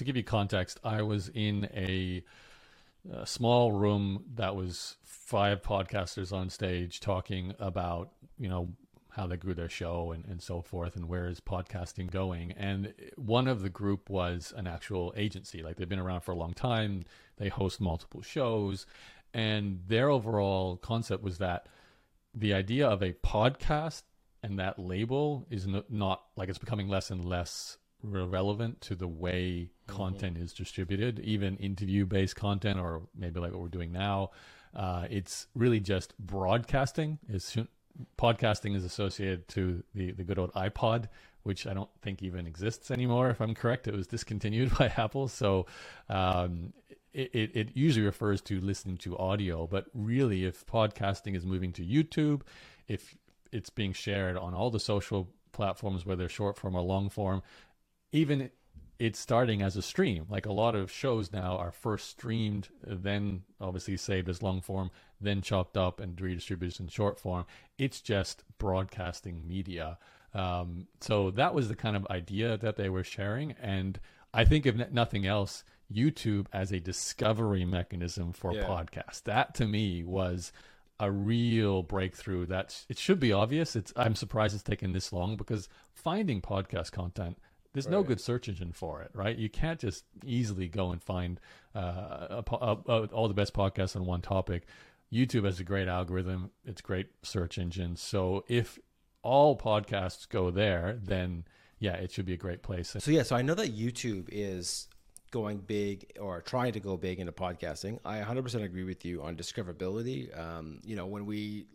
to give you context, I was in a, a small room that was five podcasters on stage talking about you know how they grew their show and, and so forth and where is podcasting going. And one of the group was an actual agency. Like they've been around for a long time. They host multiple shows. And their overall concept was that the idea of a podcast and that label is not like it's becoming less and less relevant to the way mm-hmm. content is distributed even interview based content or maybe like what we're doing now uh, it's really just broadcasting is podcasting is associated to the, the good old iPod, which I don't think even exists anymore. If I'm correct, it was discontinued by Apple. So um, it, it, it, usually refers to listening to audio, but really, if podcasting is moving to YouTube, if it's being shared on all the social platforms, whether short form or long form, even it's starting as a stream. Like a lot of shows now are first streamed, then obviously saved as long form, then chopped up and redistributed in short form. It's just broadcasting media. Um, so that was the kind of idea that they were sharing. And I think, if nothing else, YouTube as a discovery mechanism for yeah. podcasts. That to me was a real breakthrough. That it should be obvious. It's I'm surprised it's taken this long because finding podcast content there's right. no good search engine for it, right? You can't just easily go and find uh, a, a, a, all the best podcasts on one topic. YouTube has a great algorithm; it's great search engine. So if all podcasts go there, then yeah, it should be a great place. So yeah, so I know that YouTube is going big or trying to go big into podcasting. I 100% agree with you on discoverability. Um, you know, when we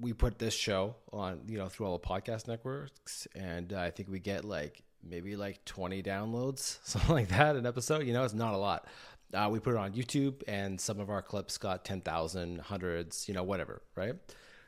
we put this show on, you know, through all the podcast networks, and I think we get like maybe like 20 downloads, something like that, an episode. You know, it's not a lot. Uh, we put it on YouTube, and some of our clips got 10,000, hundreds, you know, whatever, right?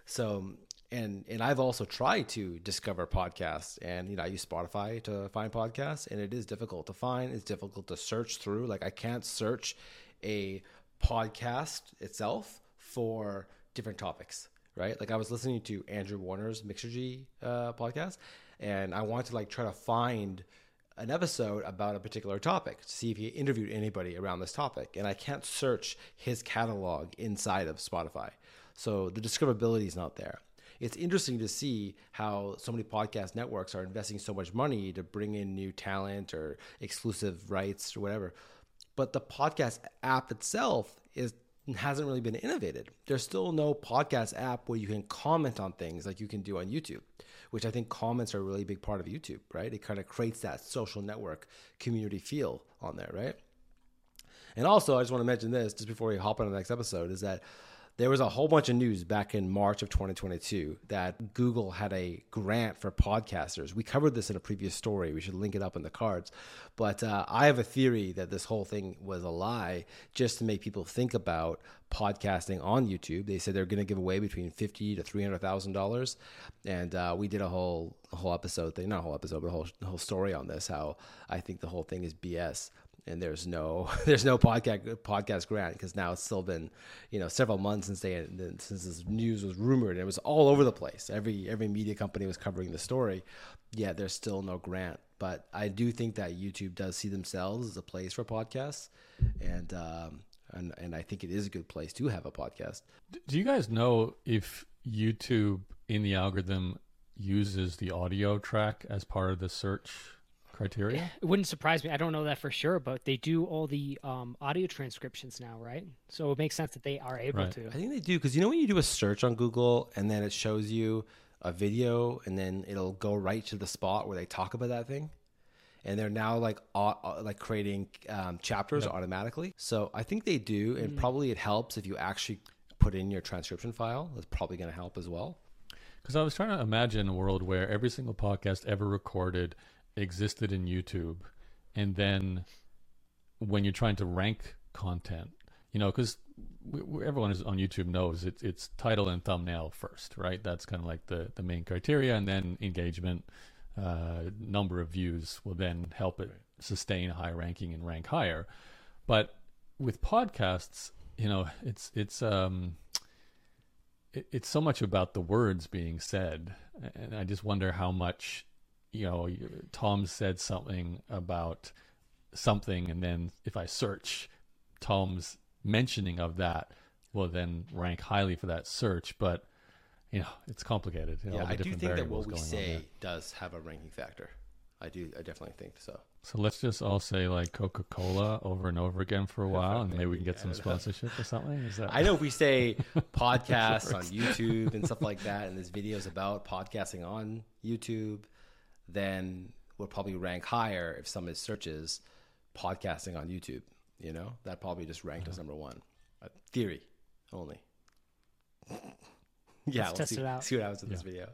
So, and and I've also tried to discover podcasts, and you know, I use Spotify to find podcasts, and it is difficult to find. It's difficult to search through. Like, I can't search a podcast itself for different topics, right? Like, I was listening to Andrew Warner's Mixergy uh, podcast, and I wanted to like try to find an episode about a particular topic to see if he interviewed anybody around this topic. And I can't search his catalog inside of Spotify. So the discoverability is not there. It's interesting to see how so many podcast networks are investing so much money to bring in new talent or exclusive rights or whatever. But the podcast app itself is hasn't really been innovated. There's still no podcast app where you can comment on things like you can do on YouTube which I think comments are a really big part of YouTube, right? It kind of creates that social network community feel on there, right? And also, I just want to mention this just before we hop on the next episode is that there was a whole bunch of news back in March of 2022 that Google had a grant for podcasters. We covered this in a previous story. We should link it up in the cards. But uh, I have a theory that this whole thing was a lie just to make people think about podcasting on YouTube. They said they're going to give away between fifty to three hundred thousand dollars, and uh, we did a whole whole episode thing, not a whole episode, but a whole whole story on this. How I think the whole thing is BS and there's no there's no podcast podcast grant because now it's still been you know several months since they since this news was rumored and it was all over the place every every media company was covering the story yeah there's still no grant but I do think that YouTube does see themselves as a place for podcasts and um, and and I think it is a good place to have a podcast. Do you guys know if YouTube in the algorithm uses the audio track as part of the search criteria? It wouldn't surprise me. I don't know that for sure, but they do all the um, audio transcriptions now, right? So it makes sense that they are able right. to. I think they do because you know when you do a search on Google and then it shows you a video and then it'll go right to the spot where they talk about that thing. And they're now like uh, like creating um, chapters yep. automatically. So I think they do, and mm. probably it helps if you actually put in your transcription file. That's probably going to help as well. Because I was trying to imagine a world where every single podcast ever recorded existed in YouTube, and then when you're trying to rank content, you know, because everyone is on YouTube knows it's it's title and thumbnail first, right? That's kind of like the the main criteria, and then engagement, uh, number of views will then help it sustain a high ranking and rank higher. But with podcasts, you know, it's it's um, it, it's so much about the words being said, and I just wonder how much you know, Tom said something about something, and then if I search Tom's mentioning of that, will then rank highly for that search. But you know, it's complicated. You know, Yeah, I do think that what we say does have a ranking factor. I do. I definitely think so. So let's just all say like Coca Cola over and over again for a while, and maybe we can get some I don't know. sponsorship or something. Is that? I know if we say podcasts on YouTube and stuff like that, and there's videos about podcasting on YouTube, then we'll probably rank higher if somebody searches podcasting on YouTube. You know, that probably just ranked as uh-huh. number one. A theory only. yeah, Let's we'll test see, it out. see what happens in this video.